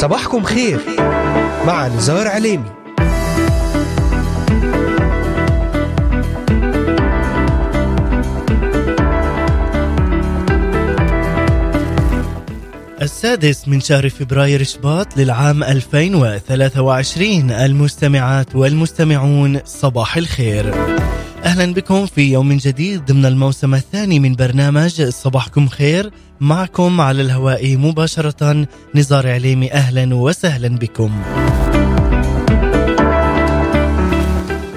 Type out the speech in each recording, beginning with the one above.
صباحكم خير. مع نزار عليمي. السادس من شهر فبراير شباط للعام 2023 المستمعات والمستمعون صباح الخير. أهلا بكم في يوم جديد ضمن الموسم الثاني من برنامج صباحكم خير معكم على الهواء مباشرة نزار عليمي أهلا وسهلا بكم.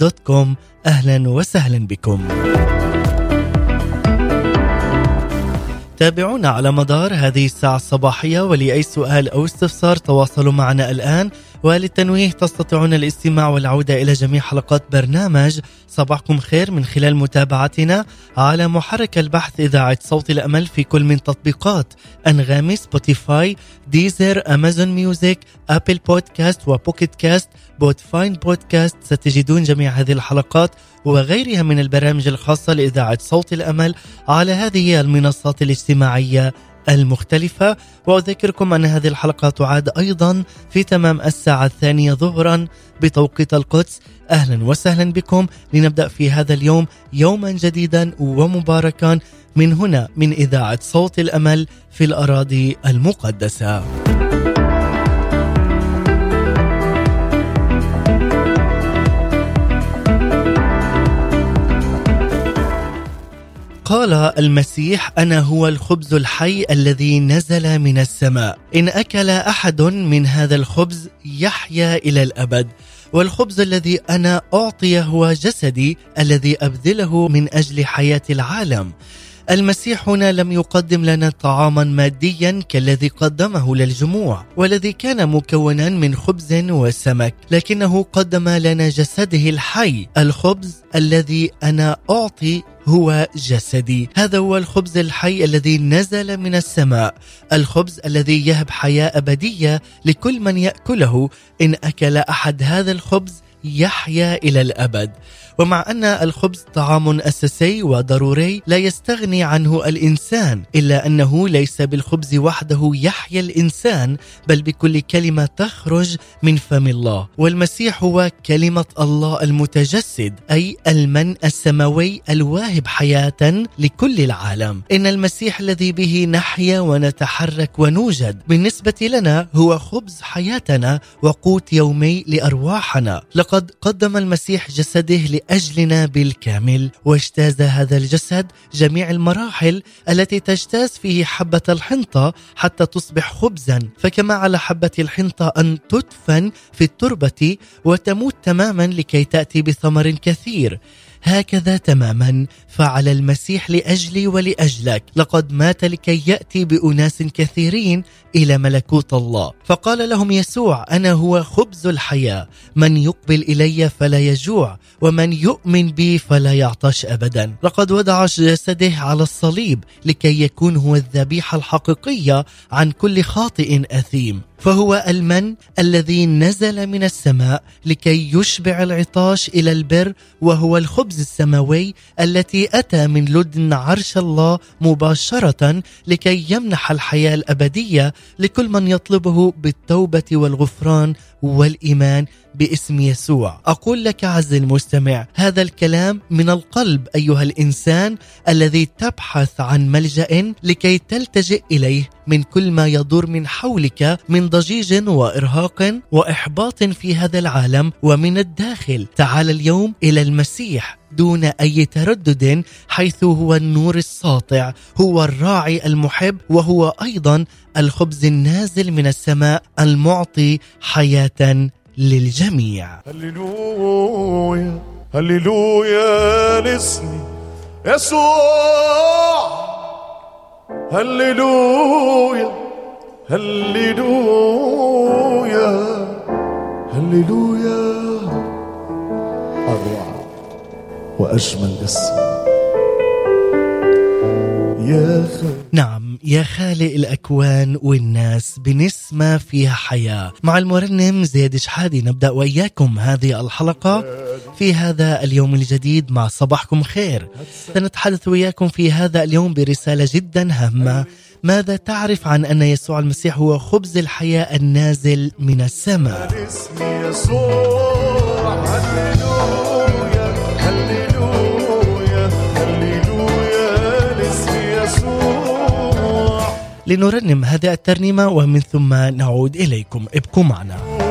voiceofhope.com أهلا وسهلا بكم. تابعونا على مدار هذه الساعة الصباحية ولأي سؤال أو استفسار تواصلوا معنا الآن. وللتنويه تستطيعون الاستماع والعودة إلى جميع حلقات برنامج. صباحكم خير من خلال متابعتنا. على محرك البحث إذاعة صوت الأمل في كل من تطبيقات أنغامي Spotify Deezer Amazon Music Apple Podcast و Pocket Casts Podbean بودكاست ستجدون جميع هذه الحلقات وغيرها من البرامج الخاصة لإذاعة صوت الأمل على هذه المنصات الاجتماعية المختلفة. وأذكركم أن هذه الحلقة تعاد أيضا في تمام الساعة الثانية ظهرا بتوقيت القدس. أهلا وسهلا بكم. لنبدأ في هذا اليوم يوما جديدا ومباركا من هنا من إذاعة صوت الأمل في الأراضي المقدسة. قال المسيح أنا هو الخبز الحي الذي نزل من السماء. إن أكل أحد من هذا الخبز يحيا إلى الأبد. والخبز الذي أنا اعطي هو جسدي الذي أبذله من أجل حياة العالم. المسيح هنا لم يقدم لنا طعاما ماديا كالذي قدمه للجموع والذي كان مكونا من خبز وسمك لكنه قدم لنا جسده الحي. الخبز الذي أنا أعطي هو جسدي. هذا هو الخبز الحي الذي نزل من السماء. الخبز الذي يهب حياة أبدية لكل من يأكله. إن أكل أحد هذا الخبز يحيا إلى الأبد. ومع أن الخبز طعام أساسي وضروري لا يستغني عنه الإنسان إلا أنه ليس بالخبز وحده يحيا الإنسان بل بكل كلمة تخرج من فم الله. والمسيح هو كلمة الله المتجسد أي المن السماوي الواهب حياة لكل العالم. إن المسيح الذي به نحيا ونتحرك ونوجد بالنسبة لنا هو خبز حياتنا وقوت يومي لأرواحنا. لقد قدم المسيح جسده لأجلنا بالكامل. واجتاز هذا الجسد جميع المراحل التي تجتاز فيه حبة الحنطة حتى تصبح خبزا. فكما على حبة الحنطة أن تدفن في التربة وتموت تماما لكي تأتي بثمر كثير. هكذا تماما. فعل المسيح لأجلي ولأجلك. لقد مات لكي يأتي بأناس كثيرين إلى ملكوت الله. فقال لهم يسوع أنا هو خبز الحياة. من يقبل إلي فلا يجوع ومن يؤمن بي فلا يعطش ابدا. لقد وضع جسده على الصليب لكي يكون هو الذبيحة الحقيقية عن كل خاطئ أثيم. فهو المن الذي نزل من السماء لكي يشبع العطاش إلى البر وهو الخبز السماوي التي أتى من لدن عرش الله مباشرة لكي يمنح الحياة الأبدية لكل من يطلبه بالتوبة والغفران والإيمان باسم يسوع. أقول لك عز المستمع هذا الكلام من القلب أيها الإنسان الذي تبحث عن ملجأ لكي تلتجئ إليه من كل ما يدور من حولك من ضجيج وإرهاق وإحباط في هذا العالم ومن الداخل. تعال اليوم إلى المسيح دون أي تردد حيث هو النور الساطع هو الراعي المحب وهو أيضا الخبز النازل من السماء المعطي حياة للجميع. هللويا هللويا لاسمي يسوع. هللويا هللويا هللويا. أروع وأجمل اسم. يا خير نعم يا خالق الأكوان والناس بنسمة فيها حياة. مع المرنم زياد شحادي نبدأ وإياكم هذه الحلقة في هذا اليوم الجديد. مع صباحكم خير. سنتحدث وإياكم في هذا اليوم برسالة جدا هامة. ماذا تعرف عن أن يسوع المسيح هو خبز الحياة النازل من السماء؟ اسمي يسوع. هللويا هللويا. لنرنم هذه الترنيمة ومن ثم نعود إليكم. ابقوا معنا.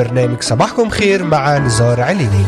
الآن لبرنامج صباحكم خير مع نزار عليني.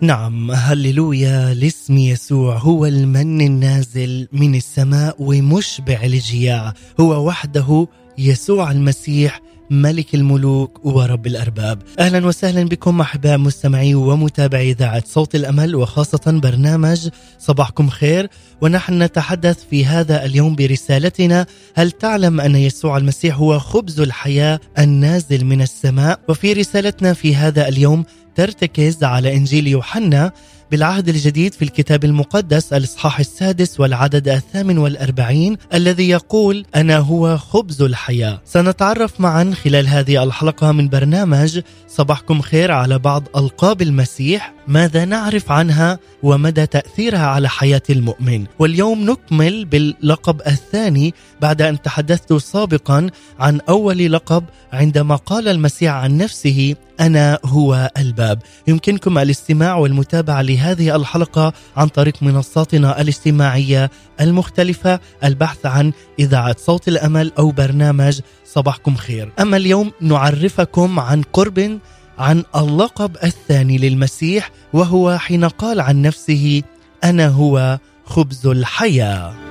نعم هللويا. لاسم يسوع هو المن النازل من السماء ومشبع الجياع هو وحده يسوع المسيح ملك الملوك ورب الأرباب. أهلا وسهلا بكم أحباء مستمعي ومتابعي إذاعة صوت الأمل وخاصة برنامج صباحكم خير. ونحن نتحدث في هذا اليوم برسالتنا هل تعلم أن يسوع المسيح هو خبز الحياة النازل من السماء؟ وفي رسالتنا في هذا اليوم ترتكز على إنجيل يوحنا بالعهد الجديد في الكتاب المقدس الإصحاح السادس والعدد الثامن والأربعين الذي يقول أنا هو خبز الحياة. سنتعرف معا خلال هذه الحلقة من برنامج صباحكم خير على بعض ألقاب المسيح ماذا نعرف عنها ومدى تأثيرها على حياة المؤمن. واليوم نكمل باللقب الثاني بعد أن تحدثت سابقا عن أول لقب عندما قال المسيح عن نفسه أنا هو الباب. يمكنكم الاستماع والمتابعة لهذه الحلقة عن طريق منصاتنا الاجتماعية المختلفة البحث عن إذاعة صوت الأمل أو برنامج صباحكم خير. أما اليوم نعرفكم عن قرب عن اللقب الثاني للمسيح وهو حين قال عن نفسه أنا هو خبز الحياة.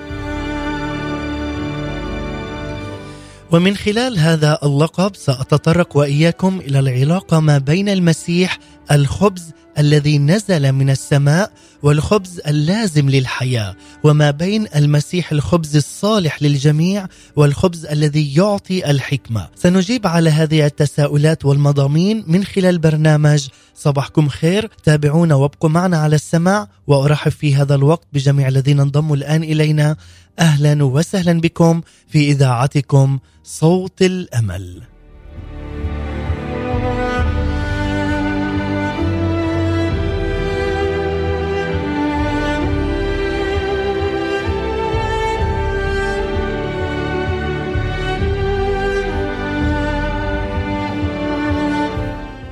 ومن خلال هذا اللقب سأتطرق وإياكم إلى العلاقة ما بين المسيح الخبز الذي نزل من السماء والخبز اللازم للحياة وما بين المسيح الخبز الصالح للجميع والخبز الذي يعطي الحكمة. سنجيب على هذه التساؤلات والمضامين من خلال برنامج صباحكم خير. تابعونا وابقوا معنا على السماع وأرحب في هذا الوقت بجميع الذين انضموا الآن إلينا. أهلا وسهلا بكم في إذاعتكم صوت الأمل.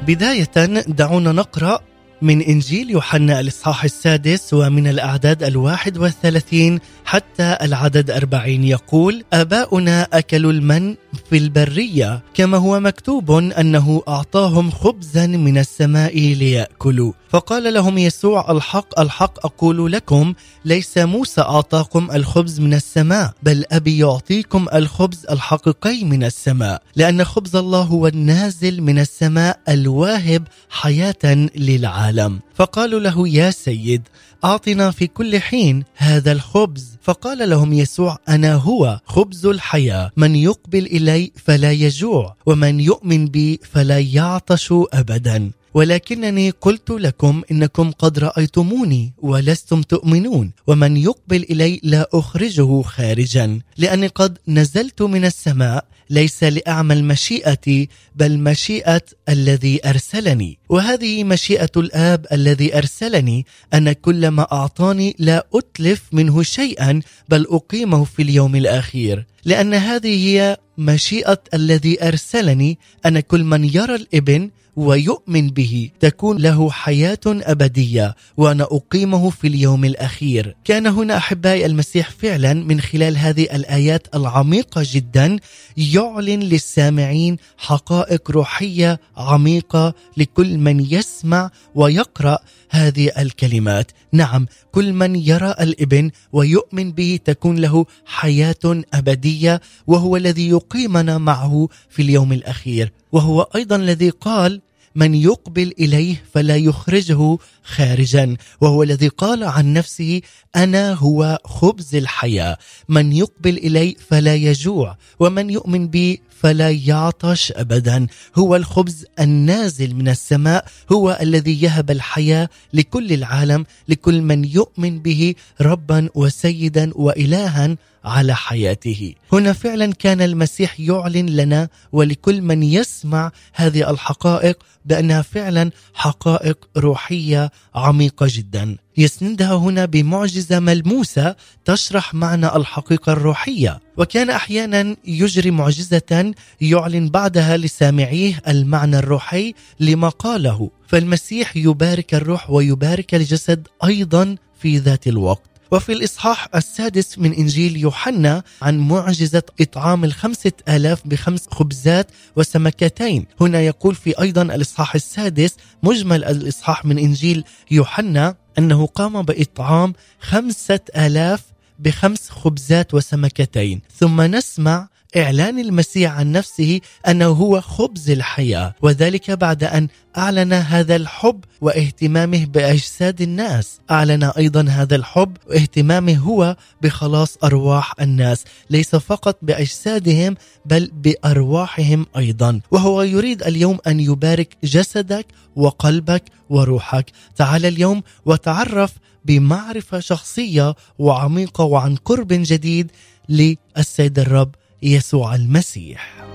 بداية دعونا نقرأ من إنجيل يوحنا الإصحاح السادس ومن الأعداد الواحد والثلاثين حتى العدد أربعين يقول آباؤنا أكلوا المن في البرية كما هو مكتوب أنه أعطاهم خبزا من السماء ليأكلوا. فقال لهم يسوع الحق الحق أقول لكم ليس موسى أعطاكم الخبز من السماء بل أبي يعطيكم الخبز الحقيقي من السماء. لأن خبز الله هو النازل من السماء الواهب حياة للعالم. فقالوا له يا سيد أعطنا في كل حين هذا الخبز. فقال لهم يسوع أنا هو خبز الحياة. من يقبل إلي فلا يجوع ومن يؤمن بي فلا يعطش ابدا. ولكنني قلت لكم إنكم قد رأيتموني ولستم تؤمنون ومن يقبل إلي لا أخرجه خارجا لأني قد نزلت من السماء ليس لاعمل مشيئتي بل مشيئة الذي أرسلني. وهذه مشيئة الآب الذي أرسلني أن كل ما أعطاني لا أتلف منه شيئا بل أقيمه في اليوم الأخير. لأن هذه هي مشيئة الذي أرسلني أن كل من يرى الإبن ويؤمن به. تكون له حياة أبدية وأنا أقيمه في اليوم الأخير. كان هنا أحبائي المسيح فعلا من خلال هذه الآيات العميقة جدا يعلن للسامعين حقائق روحية عميقة لكل من يسمع ويقرأ هذه الكلمات. نعم كل من يرى الإبن ويؤمن به تكون له حياة أبدية وهو الذي يقيمنا معه في اليوم الأخير. وهو أيضا الذي قال من يقبل إليه فلا يخرجه خارجا. وهو الذي قال عن نفسه أنا هو خبز الحياة. من يقبل الي فلا يجوع ومن يؤمن بي فلا يعطش ابدا. هو الخبز النازل من السماء. هو الذي يهب الحياة لكل العالم لكل من يؤمن به ربا وسيدا والها. على حياته. هنا فعلا كان المسيح يعلن لنا ولكل من يسمع هذه الحقائق بأنها فعلا حقائق روحية عميقة جدا. يسندها هنا بمعجزة ملموسة تشرح معنى الحقيقة الروحية. وكان أحيانا يجري معجزة يعلن بعدها لسامعيه المعنى الروحي لما قاله. فالمسيح يبارك الروح ويبارك الجسد أيضا في ذات الوقت. وفي الإصحاح السادس من إنجيل يوحنا عن معجزة إطعام الخمسة آلاف بخمس خبزات وسمكتين. هنا يقول في أيضا الإصحاح السادس مجمل الإصحاح من إنجيل يوحنا أنه قام بإطعام خمسة آلاف بخمس خبزات وسمكتين. ثم نسمع إعلان المسيح عن نفسه أنه هو خبز الحياة وذلك بعد أن أعلن هذا الحب واهتمامه بأجساد الناس. أعلن أيضا هذا الحب واهتمامه هو بخلاص أرواح الناس ليس فقط بأجسادهم بل بأرواحهم أيضا. وهو يريد اليوم أن يبارك جسدك وقلبك وروحك. تعال اليوم وتعرف بمعرفة شخصية وعميقة وعن قرب جديد للسيد الرب يسوع المسيح.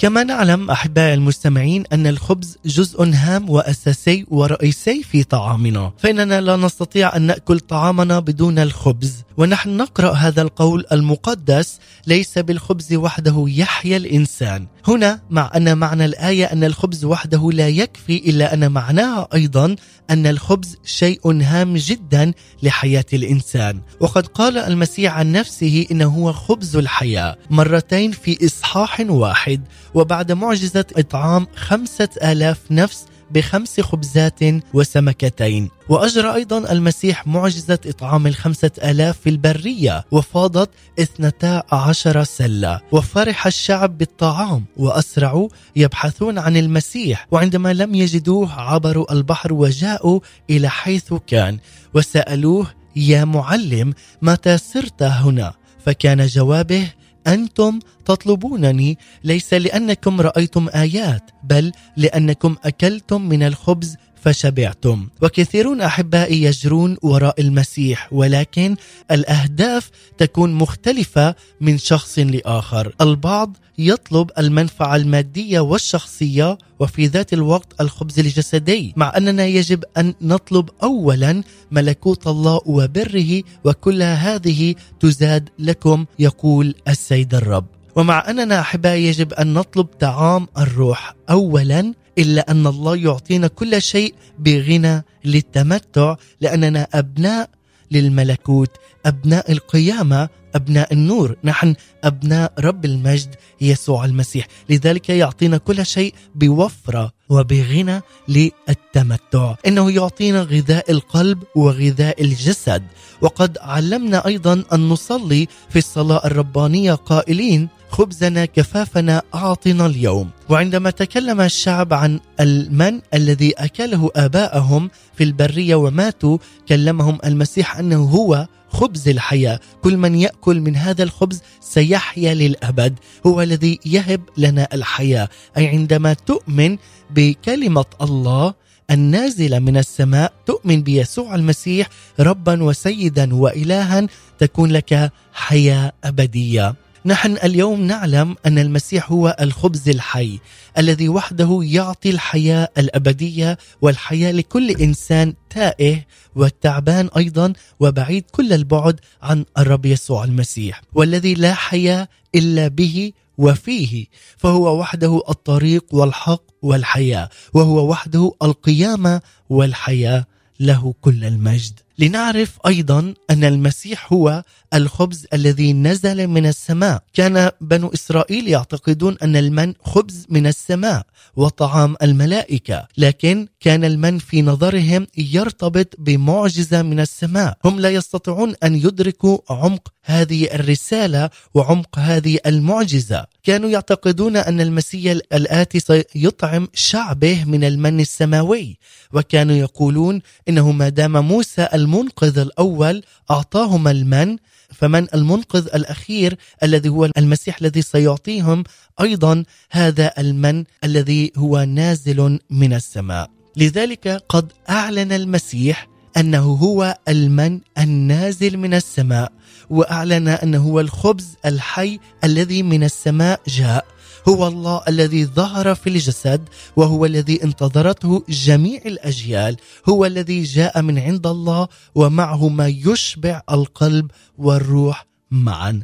كما نعلم احبائي المستمعين أن الخبز جزء هام وأساسي ورئيسي في طعامنا، فإننا لا نستطيع أن نأكل طعامنا بدون الخبز، ونحن نقرأ هذا القول المقدس ليس بالخبز وحده يحيا الإنسان. هنا مع أن معنى الآية أن الخبز وحده لا يكفي إلا أن معناها أيضا أن الخبز شيء هام جدا لحياة الإنسان، وقد قال المسيح عن نفسه إنه هو خبز الحياة. مرتين في إصحاح واحد. وبعد معجزة إطعام خمسة آلاف نفس بخمس خبزات وسمكتين. وأجرى أيضا المسيح معجزة إطعام الخمسة آلاف في البرية وفاضت اثنتا عشر سلة. وفرح الشعب بالطعام وأسرعوا يبحثون عن المسيح وعندما لم يجدوه عبروا البحر وجاءوا إلى حيث كان وسألوه يا معلم متى صرت هنا؟ فكان جوابه أنتم تطلبونني ليس لأنكم رأيتم آيات بل لأنكم أكلتم من الخبز فشبعتم. وكثيرون أحبائي يجرون وراء المسيح ولكن الأهداف تكون مختلفة من شخص لآخر. البعض يطلب المنفعة المادية والشخصية وفي ذات الوقت الخبز الجسدي مع أننا يجب أن نطلب اولا ملكوت الله وبره وكل هذه تزاد لكم يقول السيد الرب. ومع أننا أحبائي يجب أن نطلب طعام الروح اولا إلا أن الله يعطينا كل شيء بغنى للتمتع لأننا أبناء للملكوت أبناء القيامة أبناء النور. نحن أبناء رب المجد يسوع المسيح. لذلك يعطينا كل شيء بوفرة وبغنى للتمتع. إنه يعطينا غذاء القلب وغذاء الجسد. وقد علمنا أيضا أن نصلي في الصلاة الربانية قائلين خبزنا كفافنا أعطنا اليوم. وعندما تكلم الشعب عن المن الذي أكله آباءهم في البرية وماتوا كلمهم المسيح أنه هو خبز الحياة. كل من يأكل من هذا الخبز سيحيا للأبد. هو الذي يهب لنا الحياة. أي عندما تؤمن بكلمة الله النازلة من السماء تؤمن بيسوع المسيح ربا وسيدا والها تكون لك حياة أبدية. نحن اليوم نعلم أن المسيح هو الخبز الحي الذي وحده يعطي الحياة الأبدية والحياة لكل إنسان تائه والتعبان أيضا وبعيد كل البعد عن الرب يسوع المسيح والذي لا حياة إلا به وفيه فهو وحده الطريق والحق والحياة وهو وحده القيامة والحياة له كل المجد. لنعرف أيضا أن المسيح هو الخبز الذي نزل من السماء. كان بنو إسرائيل يعتقدون أن المن خبز من السماء وطعام الملائكة لكن كان المن في نظرهم يرتبط بمعجزة من السماء. هم لا يستطيعون أن يدركوا عمق هذه الرسالة وعمق هذه المعجزة. كانوا يعتقدون أن المسيح الآتي سيطعم شعبه من المن السماوي وكانوا يقولون إنه ما دام موسى المنقذ الأول اعطاهم المن فمن المنقذ الأخير الذي هو المسيح الذي سيعطيهم أيضا هذا المن الذي هو نازل من السماء. لذلك قد أعلن المسيح أنه هو المن النازل من السماء وأعلن أنه هو الخبز الحي الذي من السماء جاء. هو الله الذي ظهر في الجسد وهو الذي انتظرته جميع الأجيال هو الذي جاء من عند الله ومعه ما يشبع القلب والروح معا.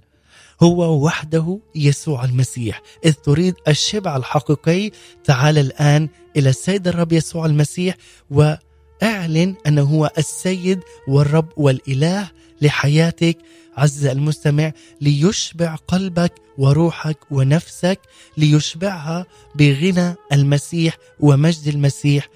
هو وحده يسوع المسيح. إذ تريد الشبع الحقيقي تعال الآن إلى السيد الرب يسوع المسيح واعلن أنه هو السيد والرب والإله لحياتك. عز المستمع ليشبع قلبك وروحك ونفسك ليشبعها بغنى المسيح ومجد المسيح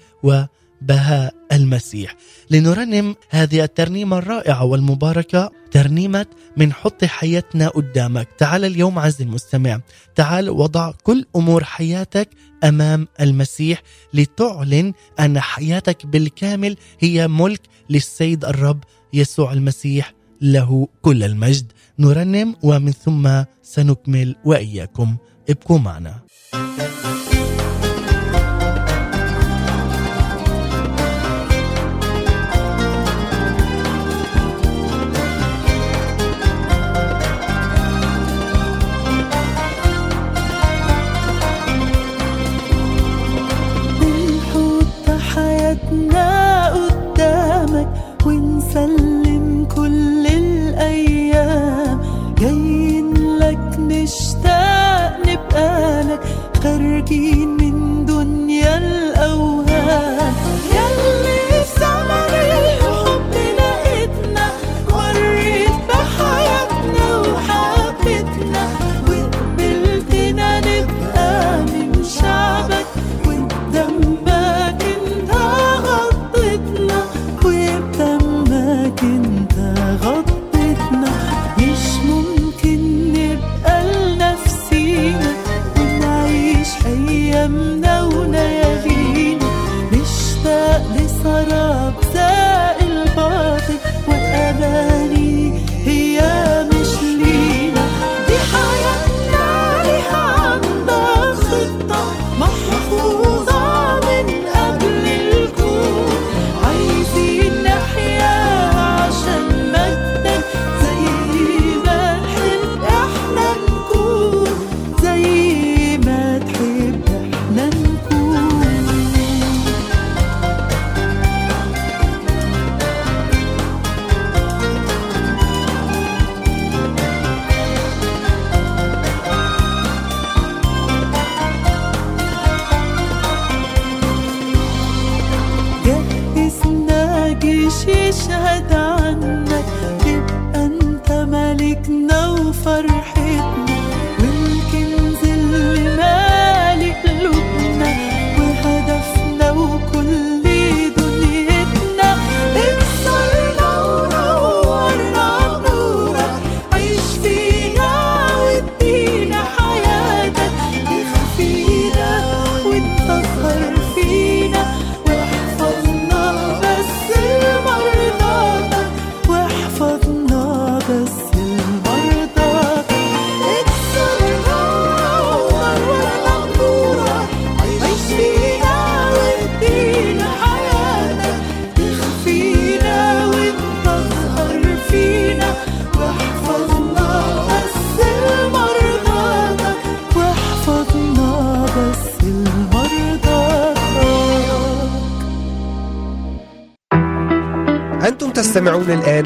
وبهاء المسيح. لنرنم هذه الترنيمة الرائعة والمباركة ترنيمة من حط حياتنا قدامك. تعال اليوم عز المستمع تعال وضع كل أمور حياتك أمام المسيح لتعلن أن حياتك بالكامل هي ملك للسيد الرب يسوع المسيح له كل المجد. نرنم ومن ثم سنكمل وإياكم. ابقوا معنا.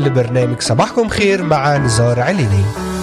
لبرنامج صباحكم خير مع نزار عليني.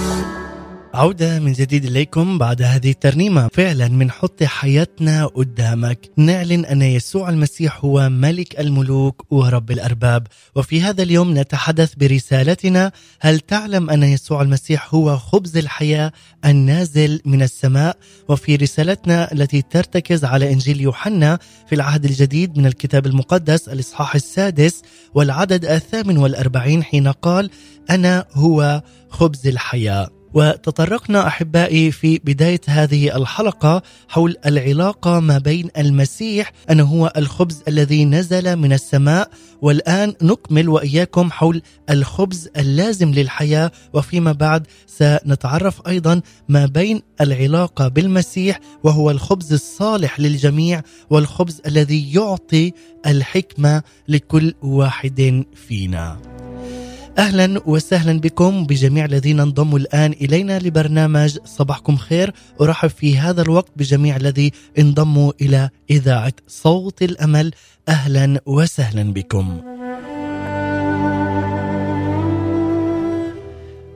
عودة من جديد إليكم بعد هذه الترنيمة. فعلا من حط حياتنا قدامك. نعلن أن يسوع المسيح هو ملك الملوك ورب الأرباب. وفي هذا اليوم نتحدث برسالتنا. هل تعلم أن يسوع المسيح هو خبز الحياة النازل من السماء؟ وفي رسالتنا التي ترتكز على إنجيل يوحنا في العهد الجديد من الكتاب المقدس الإصحاح السادس والعدد الثامن والأربعين حين قال أنا هو خبز الحياة. وتطرقنا أحبائي في بداية هذه الحلقة حول العلاقة ما بين المسيح أنه هو الخبز الذي نزل من السماء والآن نكمل وإياكم حول الخبز اللازم للحياة وفيما بعد سنتعرف أيضا ما بين العلاقة بالمسيح وهو الخبز الصالح للجميع والخبز الذي يعطي الحكمة لكل واحد فينا. أهلا وسهلا بكم بجميع الذين انضموا الآن إلينا لبرنامج صباحكم خير أرحب في هذا الوقت بجميع الذي انضموا إلى إذاعة صوت الأمل أهلا وسهلا بكم.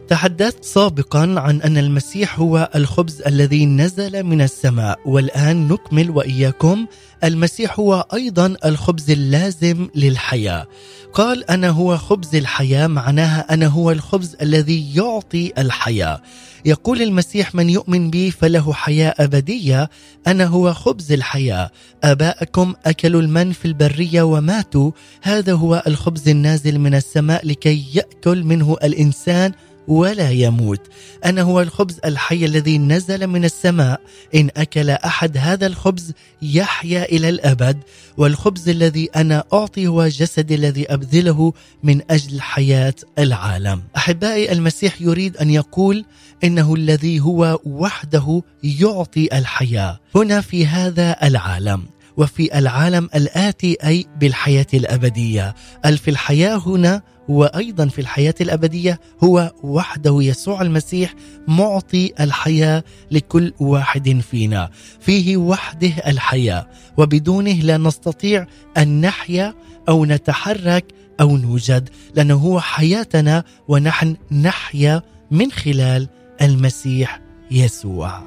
تحدثت سابقا عن أن المسيح هو الخبز الذي نزل من السماء والآن نكمل وإياكم. المسيح هو أيضا الخبز اللازم للحياة. قال أنا هو خبز الحياة معناها أنا هو الخبز الذي يعطي الحياة. يقول المسيح من يؤمن بي فله حياة أبدية أنا هو خبز الحياة. آباءكم أكلوا المن في البرية وماتوا هذا هو الخبز النازل من السماء لكي يأكل منه الإنسان ولا يموت. أنا هو الخبز الحي الذي نزل من السماء. إن أكل أحد هذا الخبز يحيا إلى الأبد. والخبز الذي أنا أعطي هو جسدي الذي أبذله من أجل حياة العالم. أحبائي المسيح يريد أن يقول إنه الذي هو وحده يعطي الحياة. هنا في هذا العالم. وفي العالم الآتي أي بالحياة الأبدية. ألف الحياة هنا وأيضا في الحياة الأبدية هو وحده يسوع المسيح معطي الحياة لكل واحد فينا. فيه وحده الحياة وبدونه لا نستطيع أن نحيا أو نتحرك أو نوجد لأنه هو حياتنا ونحن نحيا من خلال المسيح يسوع.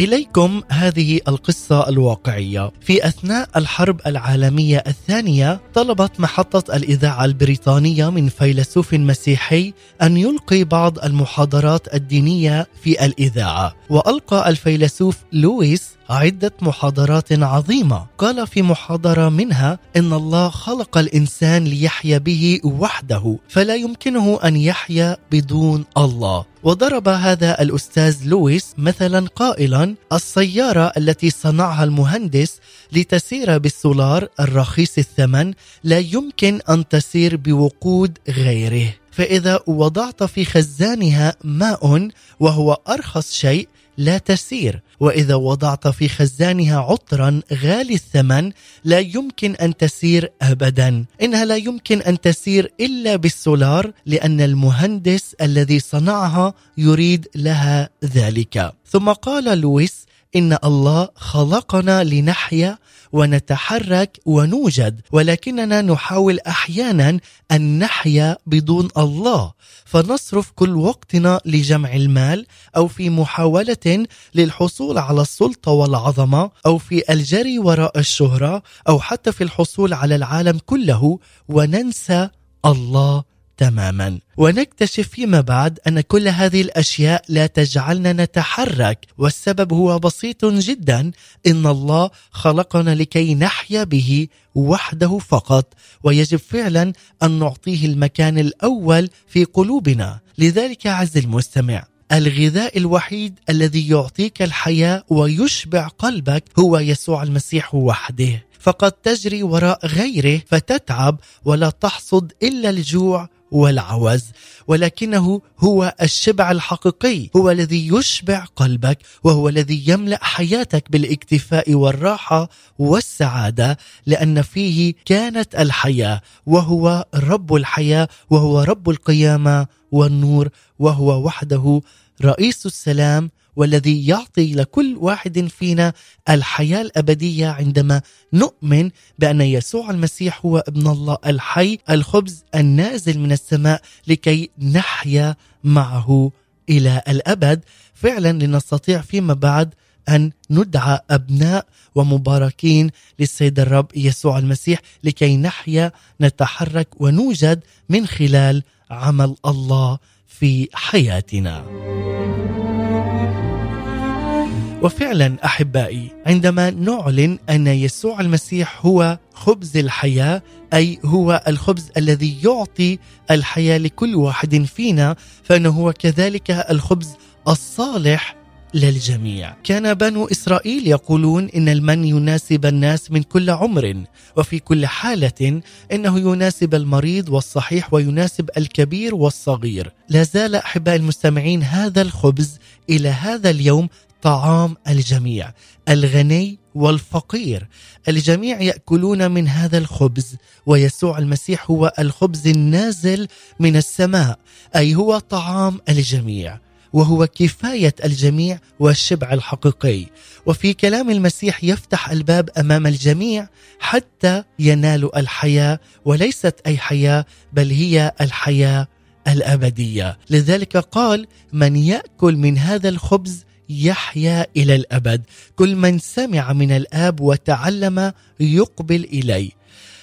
إليكم هذه القصة الواقعية. في أثناء الحرب العالمية الثانية طلبت محطة الإذاعة البريطانية من فيلسوف مسيحي أن يلقي بعض المحاضرات الدينية في الإذاعة. وألقى الفيلسوف لويس عدة محاضرات عظيمة. قال في محاضرة منها إن الله خلق الإنسان ليحيا به وحده فلا يمكنه أن يحيا بدون الله. وضرب هذا الأستاذ لويس مثلا قائلا السيارة التي صنعها المهندس لتسير بالسولار الرخيص الثمن لا يمكن أن تسير بوقود غيره. فإذا وضعت في خزانها ماء وهو أرخص شيء لا تسير. وإذا وضعت في خزانها عطرا غالي الثمن لا يمكن أن تسير ابدا. إنها لا يمكن أن تسير إلا بالسولار لأن المهندس الذي صنعها يريد لها ذلك. ثم قال لويس إن الله خلقنا لنحيا ونتحرك ونوجد ولكننا نحاول أحيانا أن نحيا بدون الله. فنصرف كل وقتنا لجمع المال أو في محاولة للحصول على السلطة والعظمة أو في الجري وراء الشهرة أو حتى في الحصول على العالم كله. وننسى الله تماما. ونكتشف فيما بعد أن كل هذه الأشياء لا تجعلنا نتحرك والسبب هو بسيط جدا. إن الله خلقنا لكي نحيا به وحده فقط ويجب فعلا أن نعطيه المكان الأول في قلوبنا. لذلك عز المستمع الغذاء الوحيد الذي يعطيك الحياة ويشبع قلبك هو يسوع المسيح وحده. فقد تجري وراء غيره فتتعب ولا تحصد إلا الجوع والعوز ولكنه هو الشبع الحقيقي هو الذي يشبع قلبك وهو الذي يملأ حياتك بالاكتفاء والراحة والسعادة لأن فيه كانت الحياة وهو رب الحياة وهو رب القيامة والنور وهو وحده رئيس السلام والذي يعطي لكل واحد فينا الحياة الأبدية عندما نؤمن بأن يسوع المسيح هو ابن الله الحي الخبز النازل من السماء لكي نحيا معه إلى الأبد فعلا لنستطيع فيما بعد أن ندعى أبناء ومباركين للسيد الرب يسوع المسيح لكي نحيا نتحرك ونوجد من خلال عمل الله في حياتنا. وفعلا أحبائي عندما نعلن أن يسوع المسيح هو خبز الحياة أي هو الخبز الذي يعطي الحياة لكل واحد فينا فإنه هو كذلك الخبز الصالح للجميع. كان بنو إسرائيل يقولون إن المن يناسب الناس من كل عمر وفي كل حالة إنه يناسب المريض والصحيح ويناسب الكبير والصغير. لا زال احباء المستمعين هذا الخبز إلى هذا اليوم طعام الجميع الغني والفقير. الجميع يأكلون من هذا الخبز ويسوع المسيح هو الخبز النازل من السماء أي هو طعام الجميع وهو كفاية الجميع والشبع الحقيقي. وفي كلام المسيح يفتح الباب أمام الجميع حتى ينالوا الحياة وليست أي حياة بل هي الحياة الأبدية. لذلك قال من يأكل من هذا الخبز يحيا إلى الأبد. كل من سمع من الآب وتعلم يقبل إلي.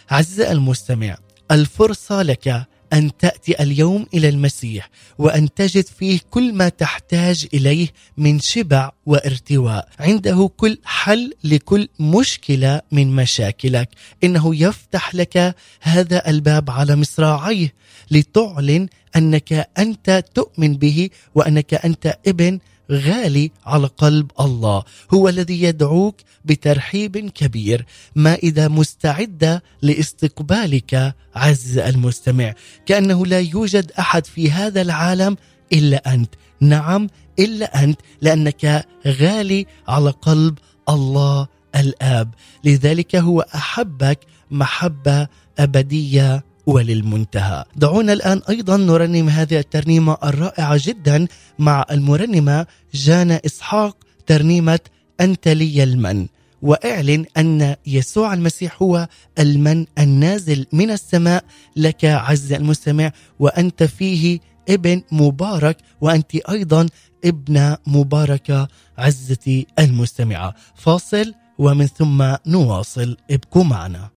عزيزي المستمع الفرصة لك أن تأتي اليوم إلى المسيح وأن تجد فيه كل ما تحتاج إليه من شبع وارتواء. عنده كل حل لكل مشكلة من مشاكلك. إنه يفتح لك هذا الباب على مصراعيه لتعلن أنك أنت تؤمن به وأنك أنت ابن غالي على قلب الله. هو الذي يدعوك بترحيب كبير مائدة مستعدة لاستقبالك عز المستمع. كأنه لا يوجد أحد في هذا العالم إلا أنت. نعم إلا أنت لأنك غالي على قلب الله الآب. لذلك هو أحبك محبة أبدية وللمنتهى. دعونا الآن أيضا نرنم هذه الترنيمة الرائعة جدا مع المرنمة جانا إسحاق ترنيمة أنت لي المن. واعلن أن يسوع المسيح هو المن النازل من السماء. لك عز المستمع وأنت فيه ابن مبارك وأنت أيضا ابنه مباركة عزتي المستمعة. فاصل ومن ثم نواصل. ابقوا معنا.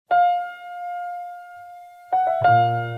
أنت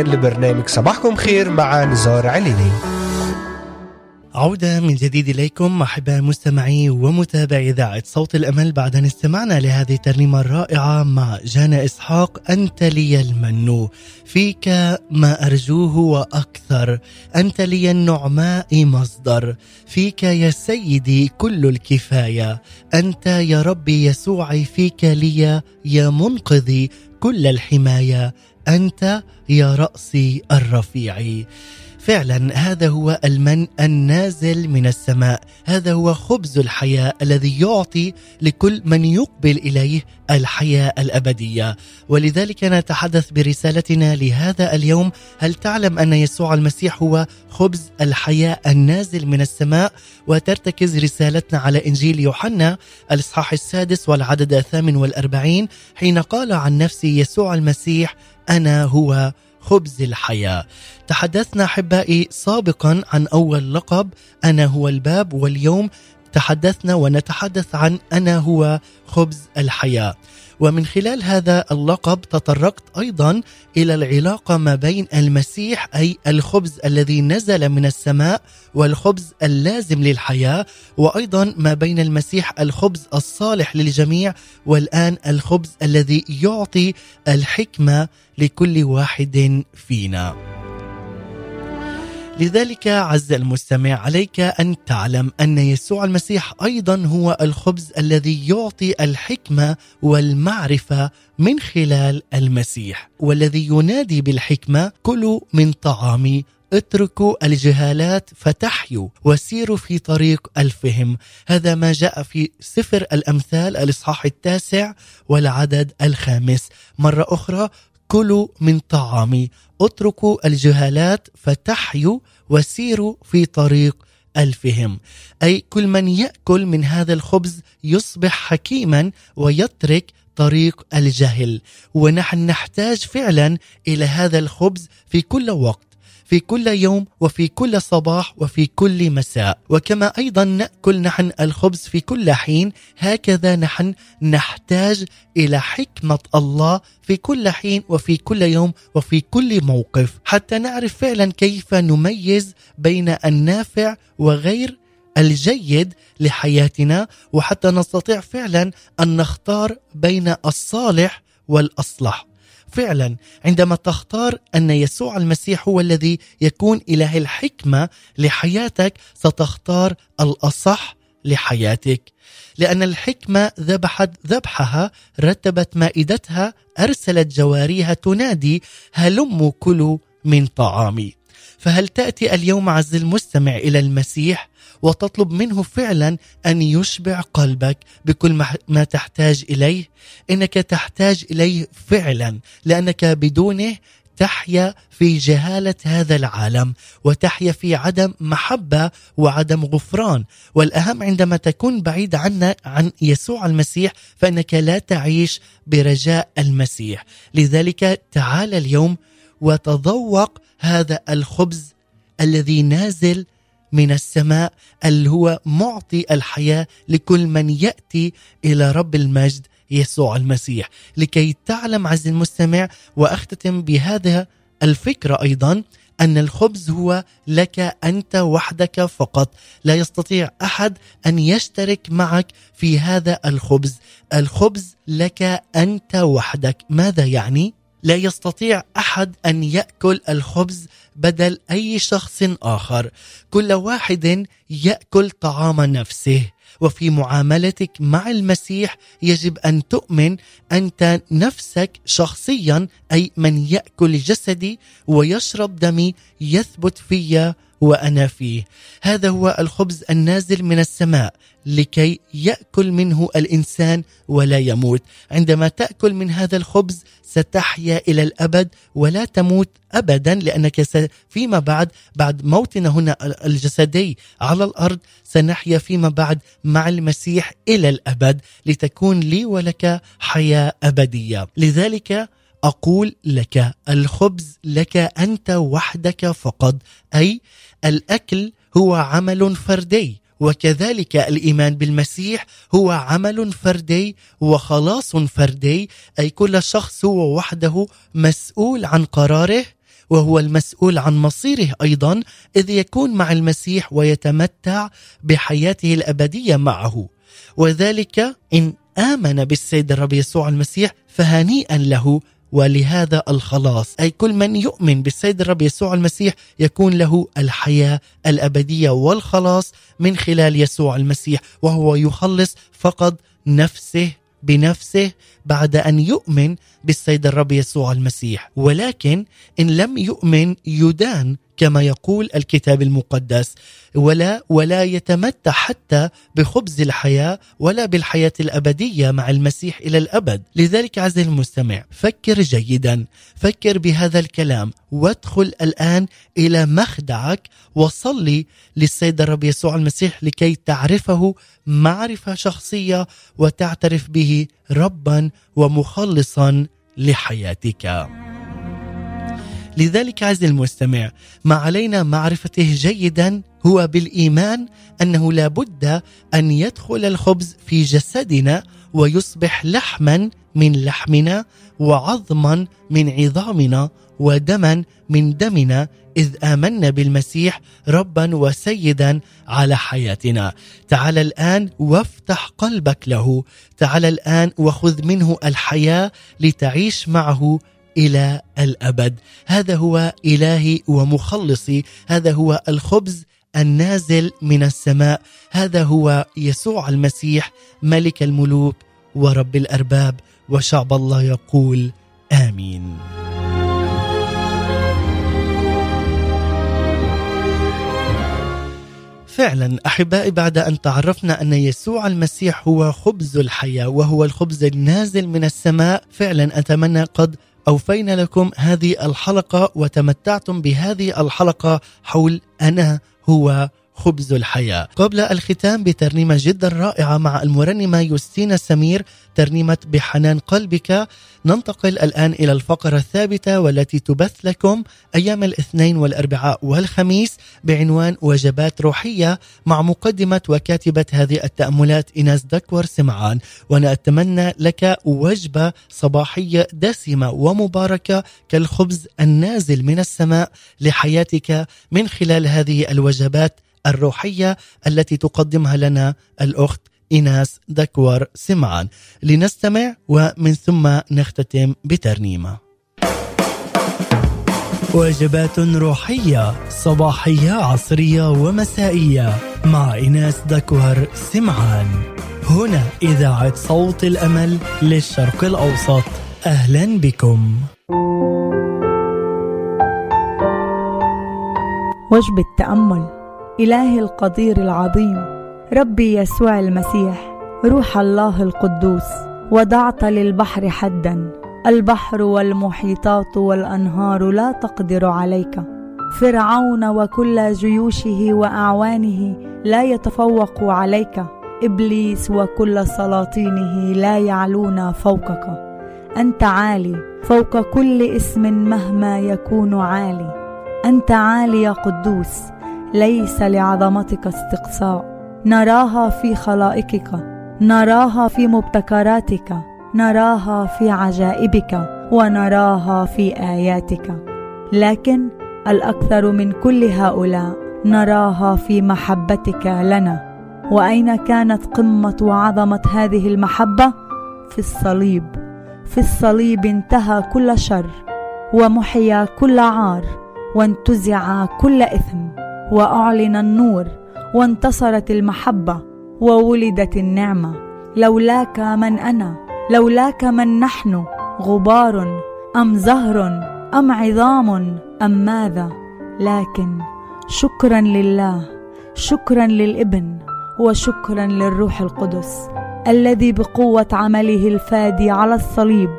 الآن لبرنامج صباحكم خير مع نزار عليني. عودة من جديد إليكم أحباء مستمعي ومتابعي إذاعة صوت الأمل بعد أن استمعنا لهذه الترنيمة الرائعة مع جانا إسحاق أنت لي المن. فيك ما أرجوه وأكثر أنت لي النعماء مصدر. فيك يا سيدي كل الكفاية أنت يا ربي يسوعي فيك لي يا منقذي كل الحماية. أنت يا رأسي الرفيع فعلا هذا هو المن النازل من السماء. هذا هو خبز الحياة الذي يعطي لكل من يقبل إليه الحياة الأبدية. ولذلك نتحدث برسالتنا لهذا اليوم. هل تعلم أن يسوع المسيح هو خبز الحياة النازل من السماء؟ وترتكز رسالتنا على إنجيل يوحنا الإصحاح السادس والعدد الثامن والأربعين حين قال عن نفسه يسوع المسيح أنا هو. خبز الحياة. تحدثنا أحبائي سابقا عن أول لقب أنا هو الباب واليوم تحدثنا ونتحدث عن أنا هو خبز الحياة. ومن خلال هذا اللقب تطرقت أيضا إلى العلاقة ما بين المسيح أي الخبز الذي نزل من السماء والخبز اللازم للحياة وأيضا ما بين المسيح الخبز الصالح للجميع والآن الخبز الذي يعطي الحكمة لكل واحد فينا. لذلك عز المستمع عليك أن تعلم أن يسوع المسيح أيضا هو الخبز الذي يعطي الحكمة والمعرفة من خلال المسيح والذي ينادي بالحكمة كلوا من طعامي اتركوا الجهالات فتحيوا وسيروا في طريق الفهم. هذا ما جاء في سفر الأمثال الإصحاح التاسع والعدد الخامس. مرة أخرى كلوا من طعامي. اتركوا الجهالات فتحيوا وسيروا في طريق ألفهم. أي كل من يأكل من هذا الخبز يصبح حكيما ويترك طريق الجهل. ونحن نحتاج فعلا إلى هذا الخبز في كل وقت. في كل يوم وفي كل صباح وفي كل مساء. وكما أيضا نأكل نحن الخبز في كل حين هكذا نحن نحتاج إلى حكمة الله في كل حين وفي كل يوم وفي كل موقف. حتى نعرف فعلا كيف نميز بين النافع وغير الجيد لحياتنا وحتى نستطيع فعلا أن نختار بين الصالح والأصلح. فعلا عندما تختار أن يسوع المسيح هو الذي يكون إله الحكمة لحياتك ستختار الأصح لحياتك. لأن الحكمة ذبحت ذبحها رتبت مائدتها أرسلت جواريها تنادي هلموا كلوا من طعامي. فهل تأتي اليوم عز المستمع إلى المسيح؟ وتطلب منه فعلا أن يشبع قلبك بكل ما- تحتاج إليه. إنك تحتاج إليه فعلا لأنك بدونه تحيا في جهالة هذا العالم وتحيا في عدم محبة وعدم غفران. والأهم عندما تكون بعيد عنا عن يسوع المسيح فإنك لا تعيش برجاء المسيح. لذلك تعال اليوم وتذوق هذا الخبز الذي نازل من السماء اللي هو معطي الحياة لكل من يأتي إلى رب المجد يسوع المسيح. لكي تعلم عز المستمع وأختتم بهذا الفكرة أيضا أن الخبز هو لك أنت وحدك فقط. لا يستطيع أحد أن يشترك معك في هذا الخبز. الخبز لك أنت وحدك. ماذا يعني؟ لا يستطيع أحد أن يأكل الخبز بدل أي شخص آخر. كل واحد يأكل طعام نفسه. وفي معاملتك مع المسيح يجب أن تؤمن أنت نفسك شخصيا أي من يأكل جسدي ويشرب دمي يثبت في وأنا فيه. هذا هو الخبز النازل من السماء لكي يأكل منه الإنسان ولا يموت. عندما تأكل من هذا الخبز ستحيا إلى الأبد ولا تموت أبدا لأنك فيما بعد بعد موتنا هنا الجسدي على الأرض سنحيا فيما بعد مع المسيح إلى الأبد لتكون لي ولك حياة أبدية. لذلك أقول لك الخبز لك أنت وحدك فقط أي الأكل هو عمل فردي وكذلك الإيمان بالمسيح هو عمل فردي وخلاص فردي أي كل شخص هو وحده مسؤول عن قراره وهو المسؤول عن مصيره أيضا إذ يكون مع المسيح ويتمتع بحياته الأبدية معه. وذلك إن آمن بالسيد الرب يسوع المسيح فهنيئا له ولهذا الخلاص. أي كل من يؤمن بالسيد الرب يسوع المسيح يكون له الحياة الأبدية والخلاص من خلال يسوع المسيح وهو يخلص فقط نفسه بنفسه بعد أن يؤمن بالسيد الرب يسوع المسيح. ولكن إن لم يؤمن يدان كما يقول الكتاب المقدس. ولا ولا يتمتع حتى بخبز الحياة ولا بالحياة الأبدية مع المسيح إلى الأبد، لذلك عزيزي المستمع فكر جيدا، فكر بهذا الكلام. وادخل الآن إلى مخدعك وصلي للسيد الرب يسوع المسيح لكي تعرفه معرفة شخصية وتعترف به ربا ومخلصا لحياتك. لذلك عزيزي المستمع ما علينا معرفته جيدا هو بالإيمان أنه لا بد أن يدخل الخبز في جسدنا ويصبح لحما من لحمنا وعظما من عظامنا ودما من دمنا إذ امنا بالمسيح ربا وسيدا على حياتنا. تعال الآن وافتح قلبك له. تعال الآن وخذ منه الحياة لتعيش معه إلى الأبد. هذا هو إلهي ومخلصي. هذا هو الخبز النازل من السماء. هذا هو يسوع المسيح ملك الملوك ورب الأرباب وشعب الله يقول آمين. فعلا أحبائي بعد أن تعرفنا أن يسوع المسيح هو خبز الحياة وهو الخبز النازل من السماء فعلا أتمنى قد أوفينا لكم هذه الحلقة وتمتعتم بهذه الحلقة حول أنا هو خبز الحياة. قبل الختام بترنيمة جدا رائعة مع المرنمة يوستينا سمير ترنيمة بحنان قلبك ننتقل الآن إلى الفقرة الثابتة والتي تبث لكم أيام الاثنين والأربعاء والخميس بعنوان وجبات روحية مع مقدمة وكاتبة هذه التأملات ايناس دكور سمعان وأنا أتمنى لك وجبة صباحية دسمة ومباركة كالخبز النازل من السماء لحياتك من خلال هذه الوجبات الروحية التي تقدمها لنا الأخت إيناس دكور سمعان. لنستمع ومن ثم نختتم بترنيمة. وجبات روحية صباحية عصرية ومسائية مع إيناس دكوهر سمعان. هنا إذاعة صوت الأمل للشرق الأوسط. أهلا بكم. وجبة تأمل إلهي القدير العظيم ربي يسوع المسيح روح الله القدوس وضعت للبحر حدا. البحر والمحيطات والأنهار لا تقدر عليك. فرعون وكل جيوشه وأعوانه لا يتفوق عليك. إبليس وكل سلاطينه لا يعلون فوقك. أنت عالي فوق كل اسم مهما يكون عالي. أنت عالي يا قدوس. ليس لعظمتك استقصاء. نراها في خلائقك نراها في مبتكراتك نراها في عجائبك ونراها في آياتك. لكن الأكثر من كل هؤلاء نراها في محبتك لنا. وأين كانت قمة وعظمة هذه المحبة؟ في الصليب. في الصليب انتهى كل شر ومحي كل عار وانتزع كل إثم. وأعلن النور وانتصرت المحبة وولدت النعمة. لولاك من أنا لولاك من نحن غبار أم زهر أم عظام أم ماذا؟ لكن شكرا لله شكرا للإبن وشكرا للروح القدس الذي بقوة عمله الفادي على الصليب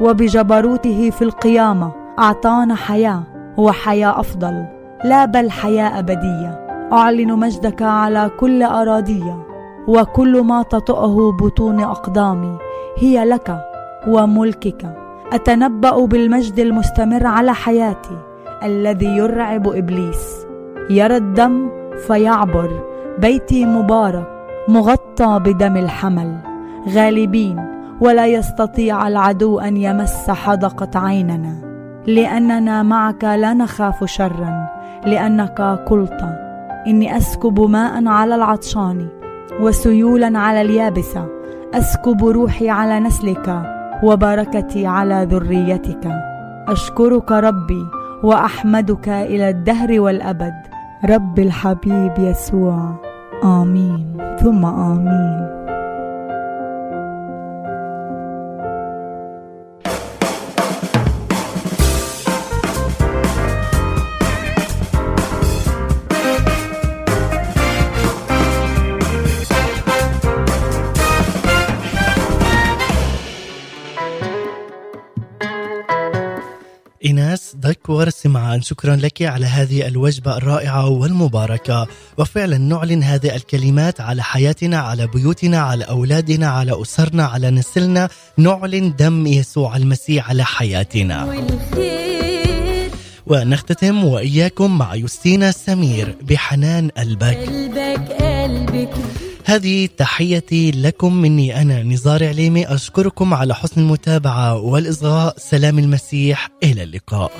وبجبروته في القيامة أعطانا حياة وحياة أفضل. لا بل حياة أبدية. أعلن مجدك على كل أراضية وكل ما تطؤه بطون أقدامي هي لك وملكك. أتنبأ بالمجد المستمر على حياتي الذي يرعب إبليس. يرى الدم فيعبر بيتي مبارك مغطى بدم الحمل. غالبين ولا يستطيع العدو أن يمس حدقة عيننا. لأننا معك لا نخاف شرا لأنك قلت إني أسكب ماء على العطشان وسيولا على اليابسة. أسكب روحي على نسلك وبركتي على ذريتك. أشكرك ربي وأحمدك إلى الدهر والأبد. رب الحبيب يسوع آمين. ثم آمين. دكور سمعان شكرا لك على هذه الوجبة الرائعة والمباركة. وفعلا نعلن هذه الكلمات على حياتنا على بيوتنا على أولادنا على أسرنا على نسلنا. نعلن دم يسوع المسيح على حياتنا. ونختتم وإياكم مع يوستينا سمير بحنان قلبك. قلبك قلبك. هذه تحيتي لكم مني أنا نزار عليمي أشكركم على حسن المتابعة والإصغاء. سلام المسيح إلى اللقاء.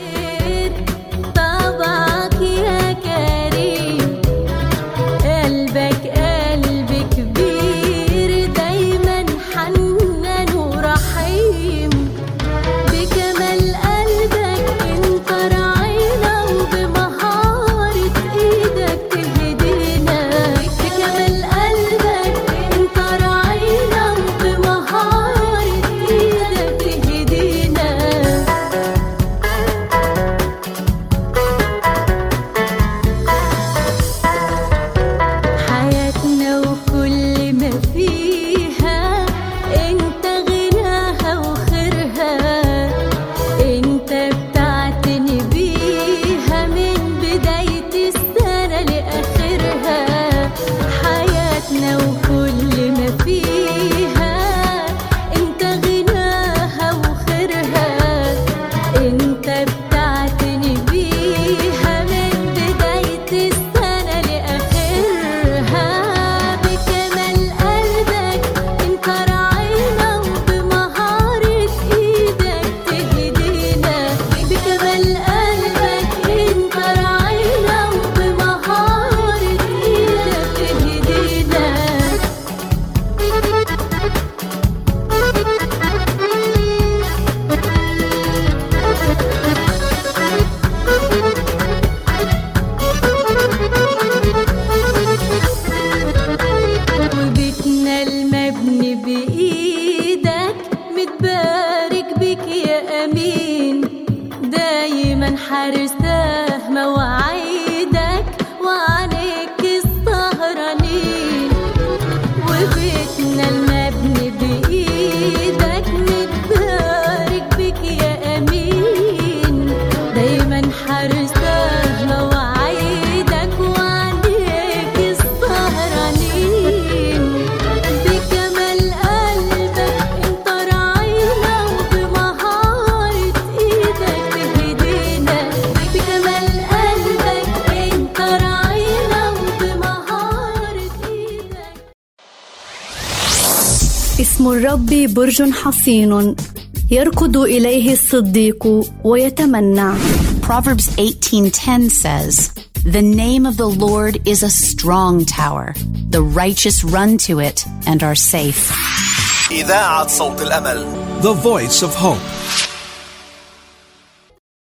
برج حصين يركض إليه الصديق ويتمنع Proverbs 18:10 says, "The name of the Lord is a strong tower. The righteous run to it and are safe." إذاعة صوت الأمل The voice of hope.